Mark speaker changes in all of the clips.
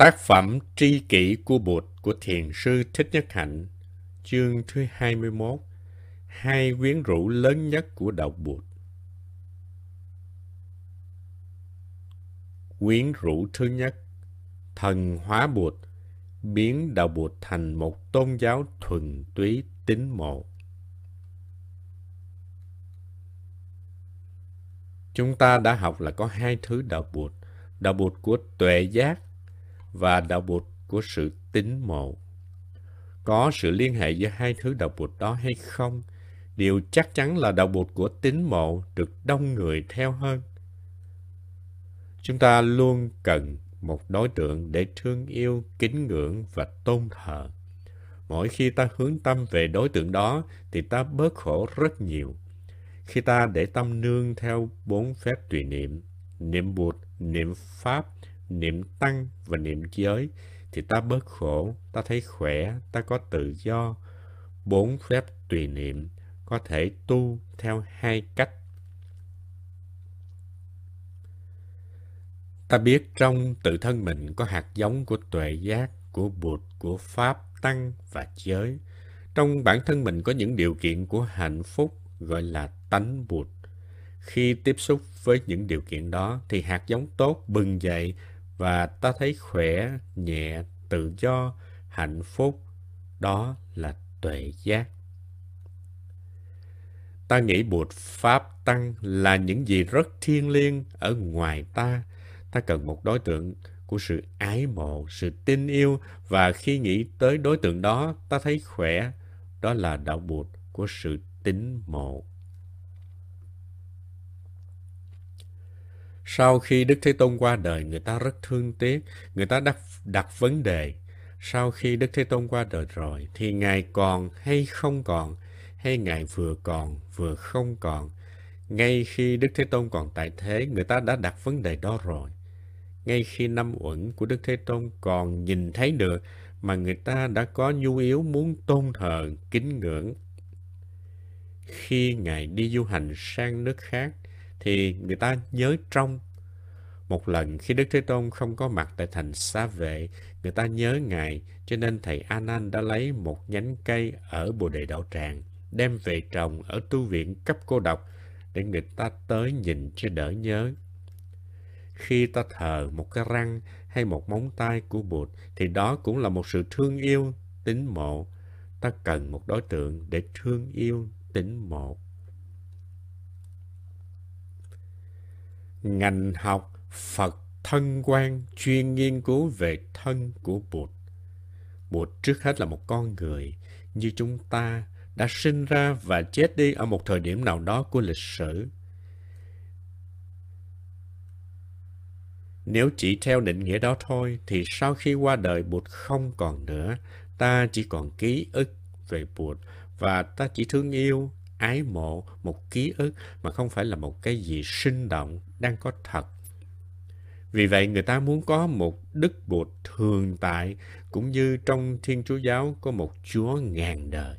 Speaker 1: Tác phẩm Tri kỷ của Bụt của Thiền sư Thích Nhất Hạnh, chương thứ 21, hai quyến rũ lớn nhất của Đạo Bụt. Quyến rũ thứ nhất, thần hóa Bụt, biến Đạo Bụt thành một tôn giáo thuần túy tín mộ. Chúng ta đã học là có hai thứ Đạo Bụt, Đạo Bụt của tuệ giác và đạo bụt của sự tín mộ. Có sự liên hệ giữa hai thứ đạo bụt đó hay không? Điều chắc chắn là đạo bụt của tín mộ được đông người theo hơn. Chúng ta luôn cần một đối tượng để thương yêu, kính ngưỡng và tôn thờ. Mỗi khi ta hướng tâm về đối tượng đó thì ta bớt khổ rất nhiều. Khi ta để tâm nương theo bốn phép tùy niệm, niệm bụt, niệm pháp, niệm tăng và niệm giới thì ta bớt khổ, ta thấy khỏe, ta có tự do. Bốn phép tùy niệm có thể tu theo hai cách. Ta biết trong tự thân mình có hạt giống của tuệ giác, của bụt, của pháp, tăng và giới. Trong bản thân mình có những điều kiện của hạnh phúc gọi là tánh bụt. Khi tiếp xúc với những điều kiện đó thì hạt giống tốt bừng dậy và ta thấy khỏe, nhẹ, tự do, hạnh phúc. Đó là tuệ giác. Ta nghĩ bụt Pháp Tăng là những gì rất thiêng liêng ở ngoài ta. Ta cần một đối tượng của sự ái mộ, sự tin yêu và khi nghĩ tới đối tượng đó, ta thấy khỏe. Đó là đạo bụt của sự tín mộ. Sau khi Đức Thế Tôn qua đời, người ta rất thương tiếc, người ta đặt, đặt vấn đề. Sau khi Đức Thế Tôn qua đời rồi, thì Ngài còn hay không còn, hay Ngài vừa còn, vừa không còn. Ngay khi Đức Thế Tôn còn tại thế, người ta đã đặt vấn đề đó rồi. Ngay khi năm uẩn của Đức Thế Tôn còn nhìn thấy được, mà người ta đã có nhu yếu muốn tôn thờ, kính ngưỡng. Khi Ngài đi du hành sang nước khác, thì người ta nhớ trong. Một lần khi Đức Thế Tôn không có mặt tại thành Xá Vệ, người ta nhớ Ngài, cho nên thầy A Nan đã lấy một nhánh cây ở Bồ Đề Đạo Tràng, đem về trồng ở tu viện cấp cô độc để người ta tới nhìn cho đỡ nhớ. Khi ta thờ một cái răng hay một móng tay của Bụt thì đó cũng là một sự thương yêu, tín mộ. Ta cần một đối tượng để thương yêu, tín mộ. Ngành học Phật thân quan chuyên nghiên cứu về thân của Bụt. Bụt trước hết là một con người như chúng ta đã sinh ra và chết đi ở một thời điểm nào đó của lịch sử. Nếu chỉ theo định nghĩa đó thôi, thì sau khi qua đời Bụt không còn nữa, ta chỉ còn ký ức về Bụt và ta chỉ thương yêu, ái mộ, một ký ức mà không phải là một cái gì sinh động, đang có thật. Vì vậy người ta muốn có một đức bụt thường tại cũng như trong Thiên Chúa Giáo có một Chúa ngàn đời.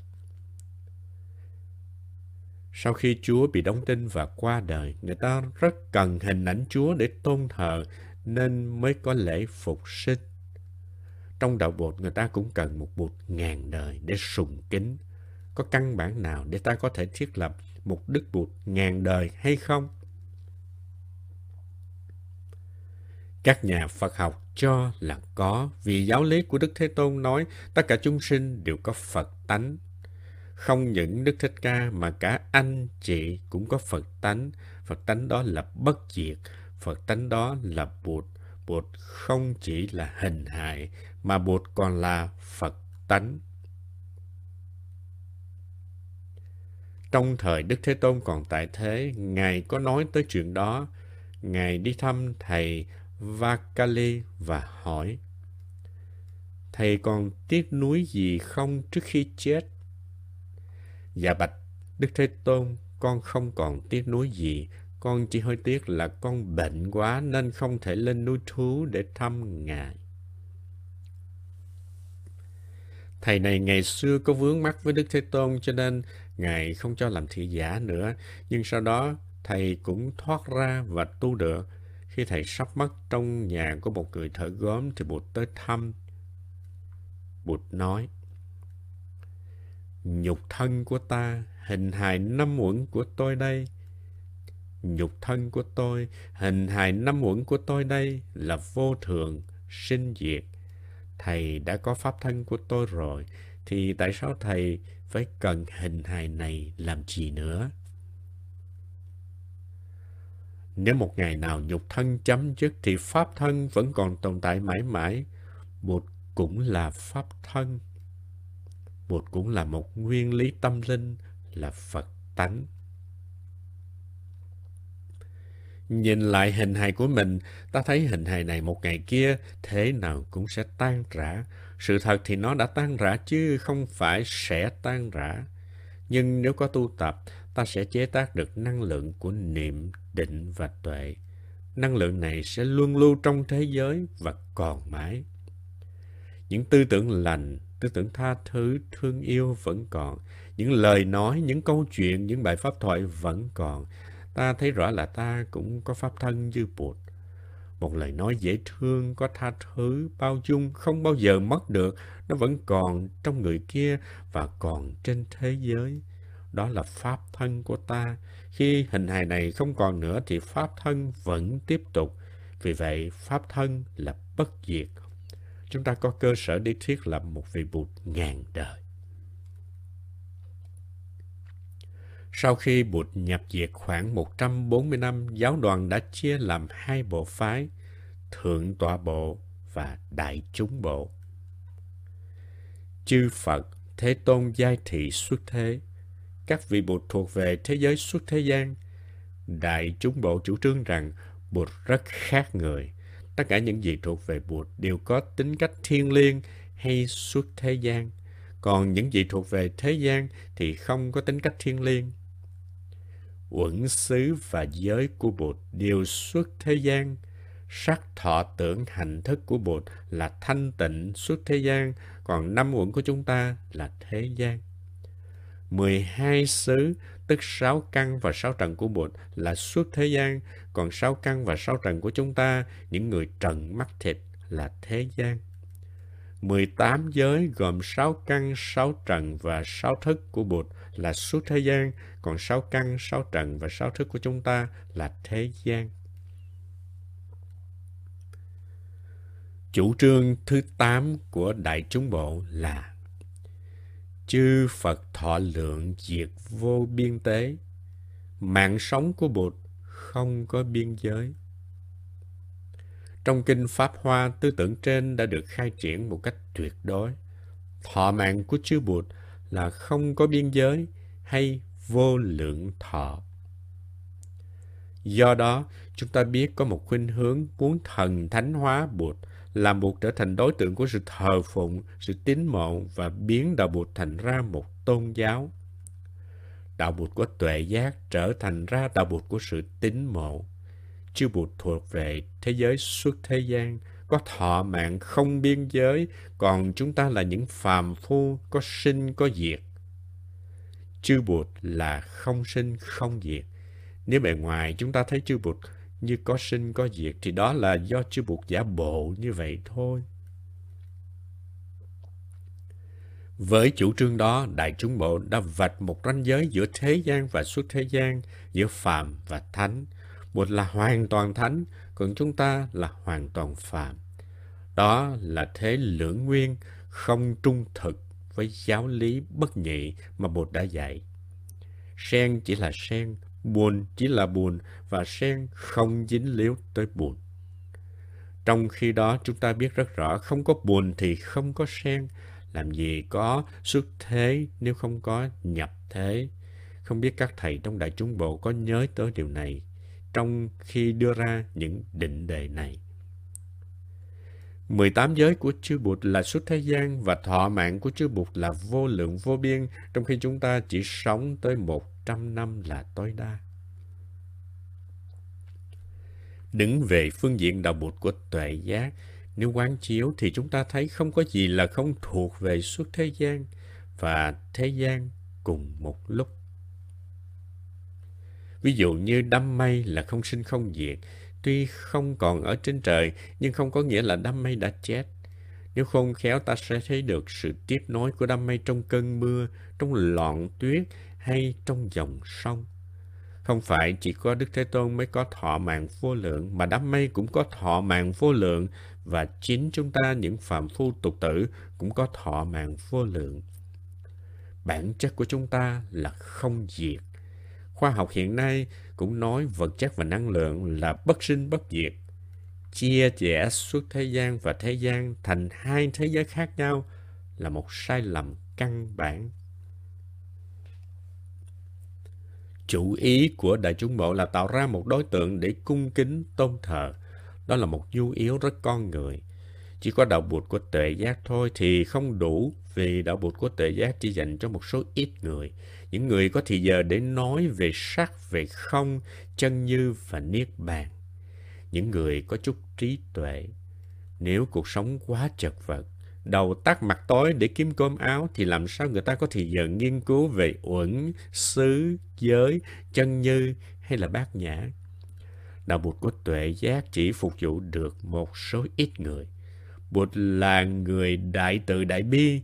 Speaker 1: Sau khi Chúa bị đóng đinh và qua đời, người ta rất cần hình ảnh Chúa để tôn thờ nên mới có lễ phục sinh. Trong đạo bột người ta cũng cần một bụt ngàn đời để sùng kính có căn bản nào để ta có thể thiết lập một đức bụt ngàn đời hay không? Các nhà Phật học cho là có vì giáo lý của Đức Thế Tôn nói tất cả chúng sinh đều có Phật tánh. Không những Đức Thích Ca mà cả anh chị cũng có Phật tánh. Phật tánh đó là bất diệt, Phật tánh đó là Bụt. Bụt không chỉ là hình hại mà Bụt còn là Phật tánh. Trong thời Đức Thế Tôn còn tại thế, Ngài có nói tới chuyện đó. Ngài đi thăm thầy Vakali và hỏi, Thầy còn tiếc nuối gì không trước khi chết? Dạ bạch, Đức Thế Tôn, con không còn tiếc nuối gì. Con chỉ hơi tiếc là con bệnh quá nên không thể lên núi thú để thăm Ngài. Thầy này ngày xưa có vướng mắt với Đức Thế Tôn cho nên Ngài không cho làm thị giả nữa. Nhưng sau đó thầy cũng thoát ra và tu được. Khi thầy sắp mất trong nhà của một người thợ gốm thì Bụt tới thăm. Bụt nói, Nhục thân của ta, hình hài năm uẩn của tôi đây. Nhục thân của tôi, hình hài năm uẩn của tôi đây là vô thường, sinh diệt. Thầy đã có pháp thân của tôi rồi, thì tại sao thầy phải cần hình hài này làm gì nữa? Nếu một ngày nào nhục thân chấm dứt thì pháp thân vẫn còn tồn tại mãi mãi. Bụt cũng là pháp thân. Bụt cũng là một nguyên lý tâm linh, là Phật tánh. Nhìn lại hình hài của mình, ta thấy hình hài này một ngày kia thế nào cũng sẽ tan rã. Sự thật thì nó đã tan rã chứ không phải sẽ tan rã. Nhưng nếu có tu tập, ta sẽ chế tác được năng lượng của niệm, định và tuệ. Năng lượng này sẽ luôn lưu trong thế giới và còn mãi. Những tư tưởng lành, tư tưởng tha thứ, thương yêu vẫn còn. Những lời nói, những câu chuyện, những bài pháp thoại vẫn còn. Ta thấy rõ là ta cũng có pháp thân như Bụt. Một lời nói dễ thương, có tha thứ, bao dung, không bao giờ mất được. Nó vẫn còn trong người kia và còn trên thế giới. Đó là pháp thân của ta. Khi hình hài này không còn nữa thì pháp thân vẫn tiếp tục. Vì vậy, pháp thân là bất diệt. Chúng ta có cơ sở để thiết lập một vị Bụt ngàn đời. Sau khi Bụt nhập diệt khoảng 140 năm, giáo đoàn đã chia làm hai bộ phái, Thượng Tọa Bộ và Đại Chúng Bộ. Chư Phật, Thế Tôn giai thị xuất thế, các vị Bụt thuộc về thế giới xuất thế gian. Đại Chúng Bộ chủ trương rằng Bụt rất khác người. Tất cả những gì thuộc về Bụt đều có tính cách thiên liêng hay xuất thế gian. Còn những gì thuộc về thế gian thì không có tính cách thiên liêng uẩn xứ và giới của Bụt đều xuất thế gian. Sắc thọ tưởng hành thức của Bụt là thanh tịnh xuất thế gian, còn năm uẩn của chúng ta là thế gian. 12 xứ, tức sáu căn và sáu trần của Bụt là xuất thế gian, còn sáu căn và sáu trần của chúng ta, những người trần mắt thịt, là thế gian. 18 giới gồm 6 căn, 6 trần và 6 thức của Bụt là suốt thế gian, còn 6 căn, 6 trần và 6 thức của chúng ta là thế gian. Chủ trương thứ 8 của Đại chúng bộ là Chư Phật thọ lượng diệt vô biên tế, mạng sống của Bụt không có biên giới. Trong kinh Pháp Hoa, tư tưởng trên đã được khai triển một cách tuyệt đối. Thọ mạng của chư Bụt là không có biên giới hay vô lượng thọ. Do đó, chúng ta biết có một khuynh hướng muốn thần thánh hóa Bụt, làm Bụt trở thành đối tượng của sự thờ phụng, sự tín mộ và biến đạo Bụt thành ra một tôn giáo. Đạo Bụt của tuệ giác trở thành ra đạo Bụt của sự tín mộ chư Bụt thuộc về thế giới suốt thế gian, có thọ mạng không biên giới, còn chúng ta là những phàm phu có sinh có diệt. Chư Bụt là không sinh không diệt. Nếu bề ngoài chúng ta thấy chư Bụt như có sinh có diệt thì đó là do chư Bụt giả bộ như vậy thôi. Với chủ trương đó, Đại chúng bộ đã vạch một ranh giới giữa thế gian và xuất thế gian, giữa phàm và thánh, một là hoàn toàn thánh, còn chúng ta là hoàn toàn phàm. Đó là thế lưỡng nguyên, không trung thực với giáo lý bất nhị mà Bụt đã dạy. Sen chỉ là sen, buồn chỉ là buồn và sen không dính liếu tới buồn. Trong khi đó chúng ta biết rất rõ không có buồn thì không có sen, làm gì có xuất thế nếu không có nhập thế. Không biết các thầy trong đại chúng bộ có nhớ tới điều này trong khi đưa ra những định đề này. 18 giới của chư Bụt là suốt thế gian và thọ mạng của chư Bụt là vô lượng vô biên, trong khi chúng ta chỉ sống tới 100 năm là tối đa. Đứng về phương diện đạo Bụt của tuệ giác, nếu quán chiếu thì chúng ta thấy không có gì là không thuộc về suốt thế gian và thế gian cùng một lúc. Ví dụ như đám mây là không sinh không diệt, tuy không còn ở trên trời, nhưng không có nghĩa là đám mây đã chết. Nếu không khéo ta sẽ thấy được sự tiếp nối của đám mây trong cơn mưa, trong lọn tuyết hay trong dòng sông. Không phải chỉ có Đức Thế Tôn mới có thọ mạng vô lượng, mà đám mây cũng có thọ mạng vô lượng, và chính chúng ta những phạm phu tục tử cũng có thọ mạng vô lượng. Bản chất của chúng ta là không diệt. Khoa học hiện nay cũng nói vật chất và năng lượng là bất sinh bất diệt. Chia rẽ suốt thế gian và thế gian thành hai thế giới khác nhau là một sai lầm căn bản. Chủ ý của đại chúng bộ là tạo ra một đối tượng để cung kính tôn thờ. Đó là một nhu yếu rất con người. Chỉ có đạo bụt của tuệ giác thôi thì không đủ vì đạo bụt của tuệ giác chỉ dành cho một số ít người. Những người có thì giờ để nói về sắc, về không, chân như và niết bàn. Những người có chút trí tuệ. Nếu cuộc sống quá chật vật, đầu tắt mặt tối để kiếm cơm áo thì làm sao người ta có thì giờ nghiên cứu về uẩn, xứ, giới, chân như hay là bát nhã. Đạo Bụt có tuệ giác chỉ phục vụ được một số ít người. Bụt là người đại từ đại bi.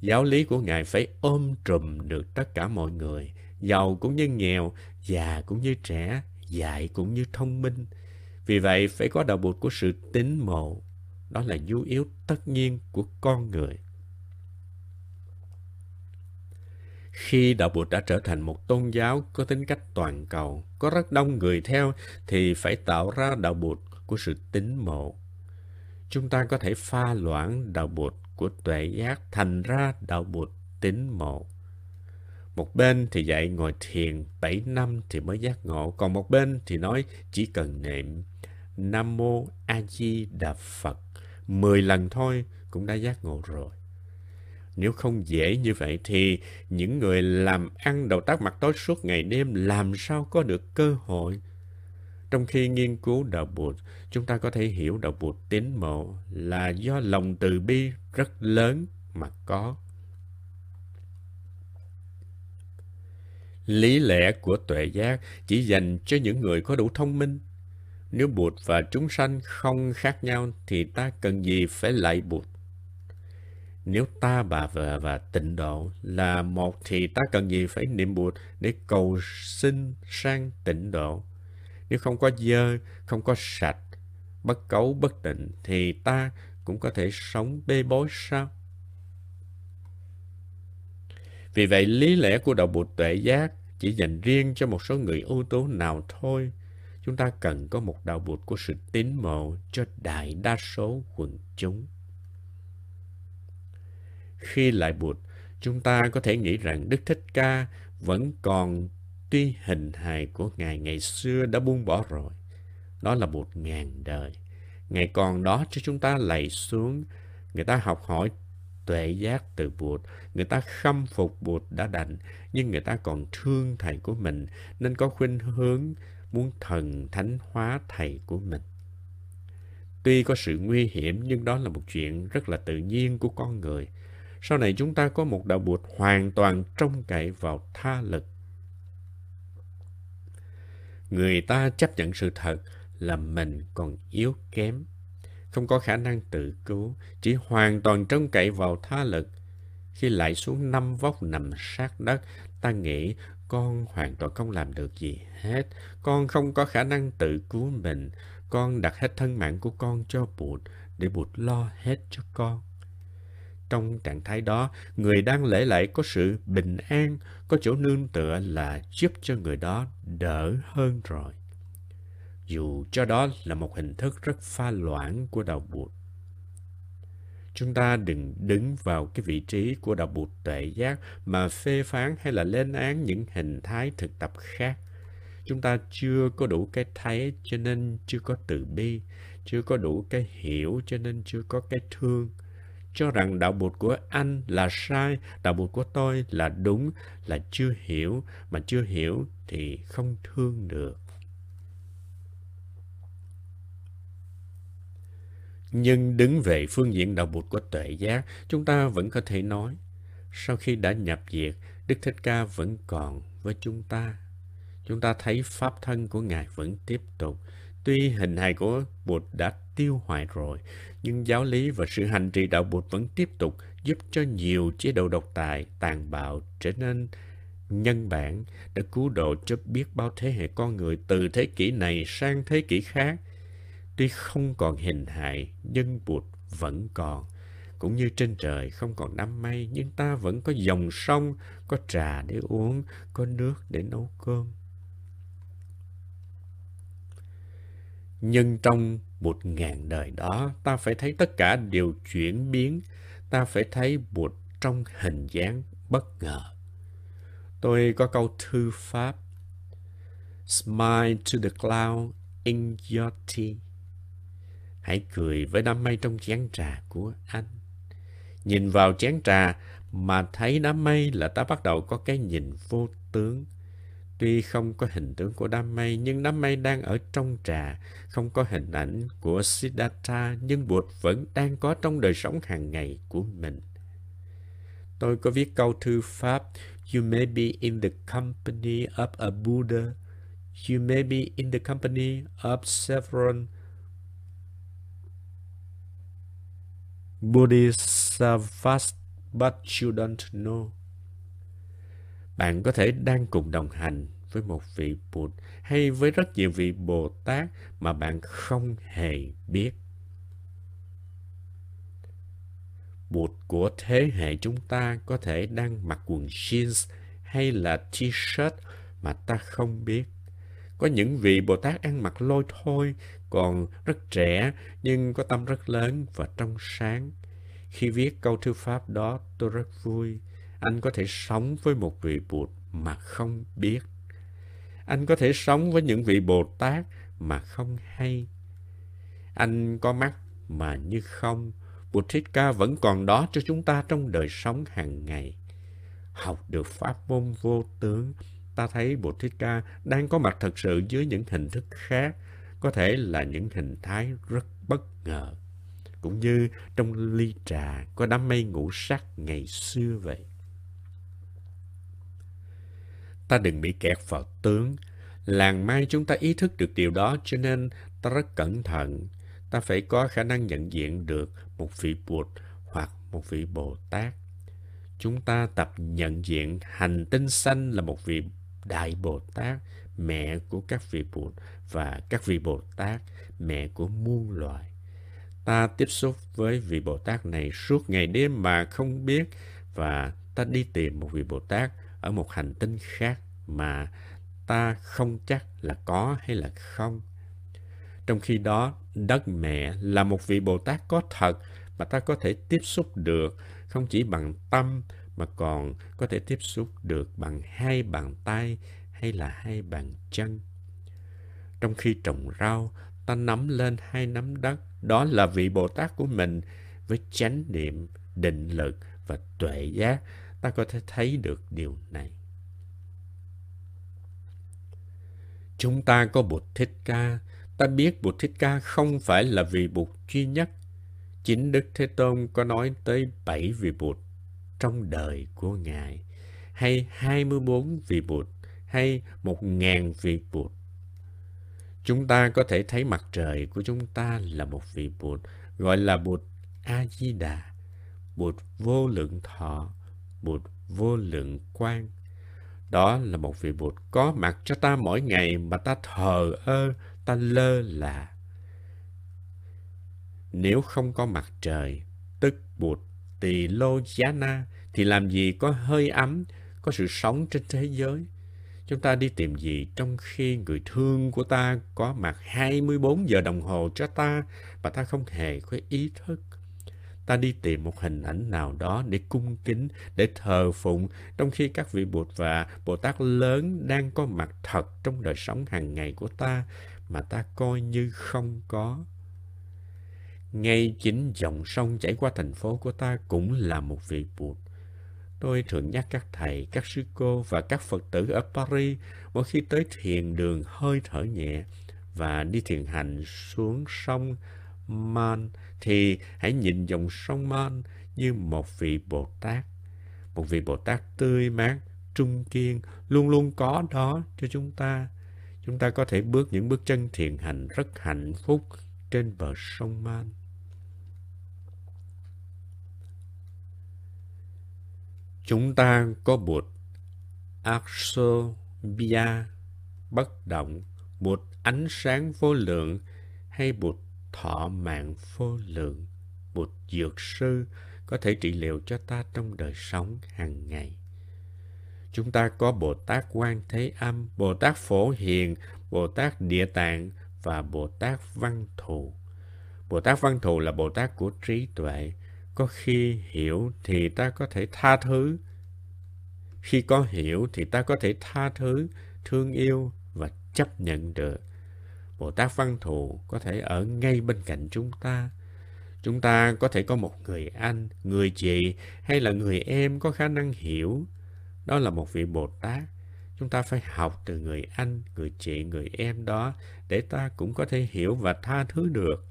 Speaker 1: Giáo lý của Ngài phải ôm trùm được tất cả mọi người, giàu cũng như nghèo, già cũng như trẻ, dại cũng như thông minh. Vì vậy phải có đạo Bụt của sự tín mộ, đó là nhu yếu tất nhiên của con người. Khi đạo Bụt đã trở thành một tôn giáo có tính cách toàn cầu, có rất đông người theo, thì phải tạo ra đạo Bụt của sự tín mộ. Chúng ta có thể pha loãng đạo Bụt của tuệ giác thành ra đạo Bụt tín mộ. Một bên thì dạy ngồi thiền 7 năm thì mới giác ngộ, còn một bên thì nói chỉ cần niệm Nam Mô A Di Đà Phật 10 lần thôi cũng đã giác ngộ rồi. Nếu không dễ như vậy thì những người làm ăn đầu tác mặt tối suốt ngày đêm làm sao có được cơ hội? Trong khi nghiên cứu đạo Bụt, chúng ta có thể hiểu đạo Bụt tín mộ là do lòng từ bi rất lớn mà có. Lý lẽ của tuệ giác chỉ dành cho những người có đủ thông minh. Nếu Bụt và chúng sanh không khác nhau thì ta cần gì phải lại Bụt? Nếu ta, bà vợ và tịnh độ là một thì ta cần gì phải niệm Bụt để cầu xin sang tịnh độ? Nếu không có dơ, không có sạch, bất cấu, bất tịnh thì ta cũng có thể sống bê bối sao? Vì vậy, lý lẽ của đạo Bụt tuệ giác chỉ dành riêng cho một số người ưu tú nào thôi. Chúng ta cần có một đạo Bụt của sự tín mộ cho đại đa số quần chúng. Khi lại Bụt, chúng ta có thể nghĩ rằng Đức Thích Ca vẫn còn tuy hình hài của Ngài ngày xưa đã buông bỏ rồi. Đó là một ngàn đời ngày còn đó, cho chúng ta lạy xuống. Người ta học hỏi tuệ giác từ Bụt. Người ta khâm phục Bụt đã đành. Nhưng người ta còn thương thầy của mình. Nên có khuynh hướng muốn thần thánh hóa thầy của mình. Tuy có sự nguy hiểm, nhưng đó là một chuyện rất là tự nhiên của con người. Sau này chúng ta có một đạo Bụt hoàn toàn trông cậy vào tha lực. Người ta chấp nhận sự thật là mình còn yếu kém, không có khả năng tự cứu, chỉ hoàn toàn trông cậy vào tha lực. Khi lại xuống năm vóc nằm sát đất, ta nghĩ con hoàn toàn không làm được gì hết. Con không có khả năng tự cứu mình. Con đặt hết thân mạng của con cho Bụt để Bụt lo hết cho con. Trong trạng thái đó, người đang lễ lạy có sự bình an, có chỗ nương tựa là giúp cho người đó đỡ hơn rồi. Dù cho đó là một hình thức rất pha loãng của đạo Bụt. Chúng ta đừng đứng vào cái vị trí của đạo Bụt tuệ giác mà phê phán hay là lên án những hình thái thực tập khác. Chúng ta chưa có đủ cái thấy cho nên chưa có từ bi, chưa có đủ cái hiểu cho nên chưa có cái thương cho rằng đạo bụt của anh là sai, đạo bụt của tôi là đúng, là chưa hiểu, mà chưa hiểu thì không thương được. Nhưng đứng về phương diện đạo bụt của tuệ giác, chúng ta vẫn có thể nói, sau khi đã nhập diệt, Đức Thích Ca vẫn còn với chúng ta. Chúng ta thấy pháp thân của Ngài vẫn tiếp tục. Tuy hình hài của Bụt đã tiêu hoại rồi, nhưng giáo lý và sự hành trì đạo Bụt vẫn tiếp tục giúp cho nhiều chế độ độc tài, tàn bạo trở nên nhân bản đã cứu độ cho biết bao thế hệ con người từ thế kỷ này sang thế kỷ khác. Tuy không còn hình hại, nhưng Bụt vẫn còn. Cũng như trên trời không còn đám mây, nhưng ta vẫn có dòng sông, có trà để uống, có nước để nấu cơm. Nhưng trong một ngàn đời đó, ta phải thấy tất cả đều chuyển biến. Ta phải thấy Bụt trong hình dáng bất ngờ. Tôi có câu thư pháp Smile to the cloud in your tea. Hãy cười với đám mây trong chén trà của anh. Nhìn vào chén trà mà thấy đám mây là ta bắt đầu có cái nhìn vô tướng. Tuy không có hình tướng của đám mây, nhưng đám mây đang ở trong trà, không có hình ảnh của Siddhartha, nhưng Bụt vẫn đang có trong đời sống hàng ngày của mình. Tôi có viết câu thư pháp You may be in the company of a Buddha. You may be in the company of several Bodhisattvas, but you don't know. Bạn có thể đang cùng đồng hành với một vị Bụt hay với rất nhiều vị Bồ Tát mà bạn không hề biết. Bụt của thế hệ chúng ta có thể đang mặc quần jeans hay là t-shirt mà ta không biết. Có những vị Bồ Tát ăn mặc lôi thôi, còn rất trẻ nhưng có tâm rất lớn và trong sáng. Khi viết câu thư pháp đó, tôi rất vui. Anh có thể sống với một vị Bụt mà không biết. Anh có thể sống với những vị Bồ Tát mà không hay. Anh có mắt mà như không. Bụt Thích Ca vẫn còn đó cho chúng ta trong đời sống hàng ngày. Học được pháp môn vô tướng, ta thấy bồ Thích Ca đang có mặt thật sự dưới những hình thức khác, có thể là những hình thái rất bất ngờ. Cũng như trong ly trà có đám mây ngũ sắc ngày xưa vậy. Ta đừng bị kẹt vào tướng. Làng mai chúng ta ý thức được điều đó cho nên ta rất cẩn thận. Ta phải có khả năng nhận diện được một vị Bụt hoặc một vị Bồ Tát. Chúng ta tập nhận diện hành tinh xanh là một vị Đại Bồ Tát, mẹ của các vị Bụt và các vị Bồ Tát, mẹ của muôn loài. Ta tiếp xúc với vị Bồ Tát này suốt ngày đêm mà không biết và ta đi tìm một vị Bồ Tát ở một hành tinh khác mà ta không chắc là có hay là không. Trong khi đó, đất mẹ là một vị Bồ Tát có thật mà ta có thể tiếp xúc được không chỉ bằng tâm mà còn có thể tiếp xúc được bằng hai bàn tay hay là hai bàn chân. Trong khi trồng rau, ta nắm lên hai nắm đất, đó là vị Bồ Tát của mình với chánh niệm, định lực và tuệ giác ta có thể thấy được điều này. Chúng ta có Bụt Thích Ca, ta biết Bụt Thích Ca không phải là vị Bụt duy nhất. Chính Đức Thế Tôn có nói tới bảy vị Bụt trong đời của Ngài, hay 24 vị Bụt, hay một ngàn vị Bụt. Chúng ta có thể thấy mặt trời của chúng ta là một vị Bụt, gọi là Bụt A-di-đà, Bụt vô lượng thọ, Bụt vô lượng quang Đó là một vị Bụt có mặt cho ta mỗi ngày mà ta thờ ơ, ta lơ là. Nếu không có mặt trời, tức Bụt tỳ lô giá na, thì làm gì có hơi ấm, có sự sống trên thế giới. Chúng ta đi tìm gì trong khi người thương của ta có mặt 24 giờ đồng hồ cho ta và ta không hề có ý thức ta đi tìm một hình ảnh nào đó để cung kính, để thờ phụng, trong khi các vị Bụt và Bồ Tát lớn đang có mặt thật trong đời sống hàng ngày của ta mà ta coi như không có. Ngay chính dòng sông chảy qua thành phố của ta cũng là một vị Bụt. Tôi thường nhắc các thầy, các sư cô và các Phật tử ở Paris mỗi khi tới thiền đường hơi thở nhẹ và đi thiền hành xuống sông Man thì hãy nhìn dòng sông Man như một vị Bồ Tát. Một vị Bồ Tát tươi mát, trung kiên, luôn luôn có đó cho chúng ta. chúng ta có thể bước những bước chân thiền hành rất hạnh phúc trên bờ sông Man. Chúng ta có bụt axobia bất động, bụt ánh sáng vô lượng hay bụt thọ mạng vô lượng, bụt dược sư có thể trị liệu cho ta trong đời sống hàng ngày. Chúng ta có Bồ Tát Quan Thế Âm, Bồ Tát Phổ Hiền, Bồ Tát Địa Tạng và Bồ Tát Văn Thù. Bồ Tát Văn Thù là Bồ Tát của trí tuệ. Có khi hiểu thì ta có thể tha thứ. Khi có hiểu thì ta có thể tha thứ, thương yêu và chấp nhận được. Bồ Tát Văn Thù có thể ở ngay bên cạnh chúng ta. Chúng ta có thể có một người anh, người chị hay là người em có khả năng hiểu. Đó là một vị Bồ Tát. Chúng ta phải học từ người anh, người chị, người em đó để ta cũng có thể hiểu và tha thứ được.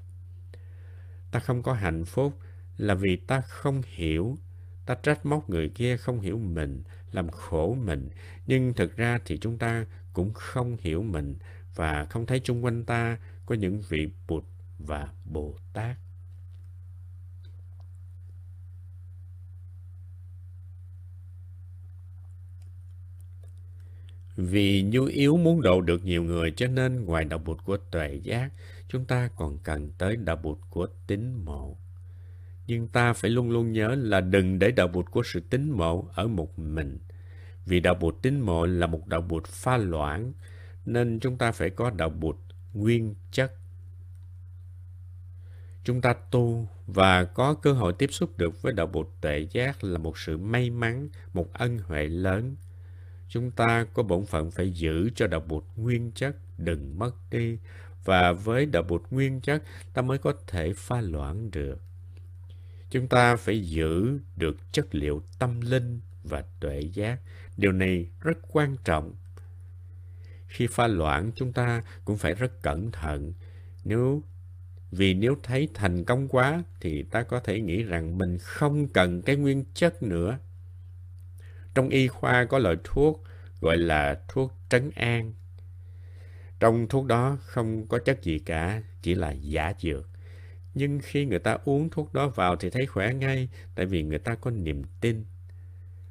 Speaker 1: Ta không có hạnh phúc là vì ta không hiểu. Ta trách móc người kia không hiểu mình, làm khổ mình. Nhưng thực ra thì chúng ta cũng không hiểu mình và không thấy chung quanh ta có những vị Bụt và Bồ Tát. Vì nhu yếu muốn độ được nhiều người cho nên ngoài đạo bụt của tuệ giác, chúng ta còn cần tới đạo bụt của tín mộ. Nhưng ta phải luôn luôn nhớ là đừng để đạo bụt của sự tín mộ ở một mình. Vì đạo bụt tín mộ là một đạo bụt pha loãng, nên chúng ta phải có đạo bụt nguyên chất. Chúng ta tu và có cơ hội tiếp xúc được với đạo bụt tuệ giác là một sự may mắn, một ân huệ lớn – chúng ta có bổn phận phải giữ cho đạo bụt nguyên chất đừng mất đi và với đạo bụt nguyên chất ta mới có thể pha loãng được chúng ta phải giữ được chất liệu tâm linh và tuệ giác điều này rất quan trọng khi pha loãng chúng ta cũng phải rất cẩn thận nếu vì nếu thấy thành công quá thì ta có thể nghĩ rằng mình không cần cái nguyên chất nữa trong y khoa có loại thuốc gọi là thuốc trấn an. Trong thuốc đó không có chất gì cả, chỉ là giả dược. Nhưng khi người ta uống thuốc đó vào thì thấy khỏe ngay, tại vì người ta có niềm tin.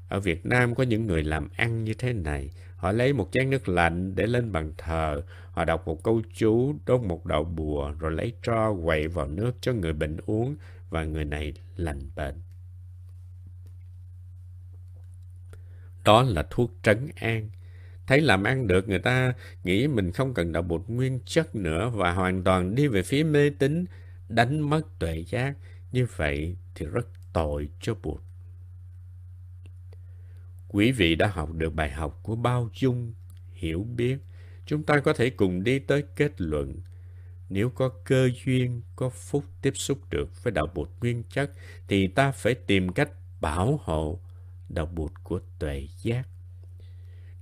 Speaker 1: Ở Việt Nam có những người làm ăn như thế này. Họ lấy một chén nước lạnh để lên bàn thờ, họ đọc một câu chú, đốt một đạo bùa, rồi lấy tro quậy vào nước cho người bệnh uống và người này lành bệnh. Đó là thuốc trấn an. Thấy làm ăn được, người ta nghĩ mình không cần đạo bột nguyên chất nữa và hoàn toàn đi về phía mê tín, đánh mất tuệ giác. Như vậy thì rất tội cho bụt. Quý vị đã học được bài học của bao dung, hiểu biết. Chúng ta có thể cùng đi tới kết luận. Nếu có cơ duyên, có phúc tiếp xúc được với đạo bụt nguyên chất, thì ta phải tìm cách bảo hộ đạo bụt của tuệ giác.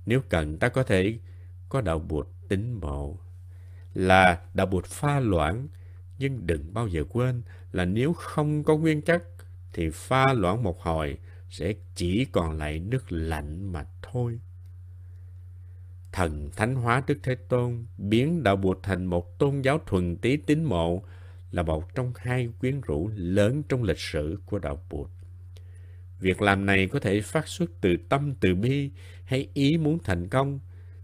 Speaker 1: Nếu cần ta có thể có đạo bụt tính mộ là đạo bụt pha loãng nhưng đừng bao giờ quên là nếu không có nguyên chất thì pha loãng một hồi sẽ chỉ còn lại nước lạnh mà thôi. Thần thánh hóa Đức Thế Tôn biến đạo Bụt thành một tôn giáo thuần tí tín mộ là một trong hai quyến rũ lớn trong lịch sử của đạo Bụt. Việc làm này có thể phát xuất từ tâm từ bi hay ý muốn thành công,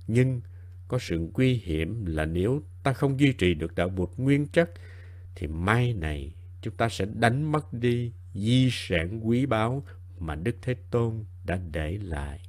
Speaker 1: nhưng có sự nguy hiểm là nếu ta không duy trì được đạo bụt nguyên chất, thì mai này chúng ta sẽ đánh mất đi di sản quý báu mà Đức Thế Tôn đã để lại.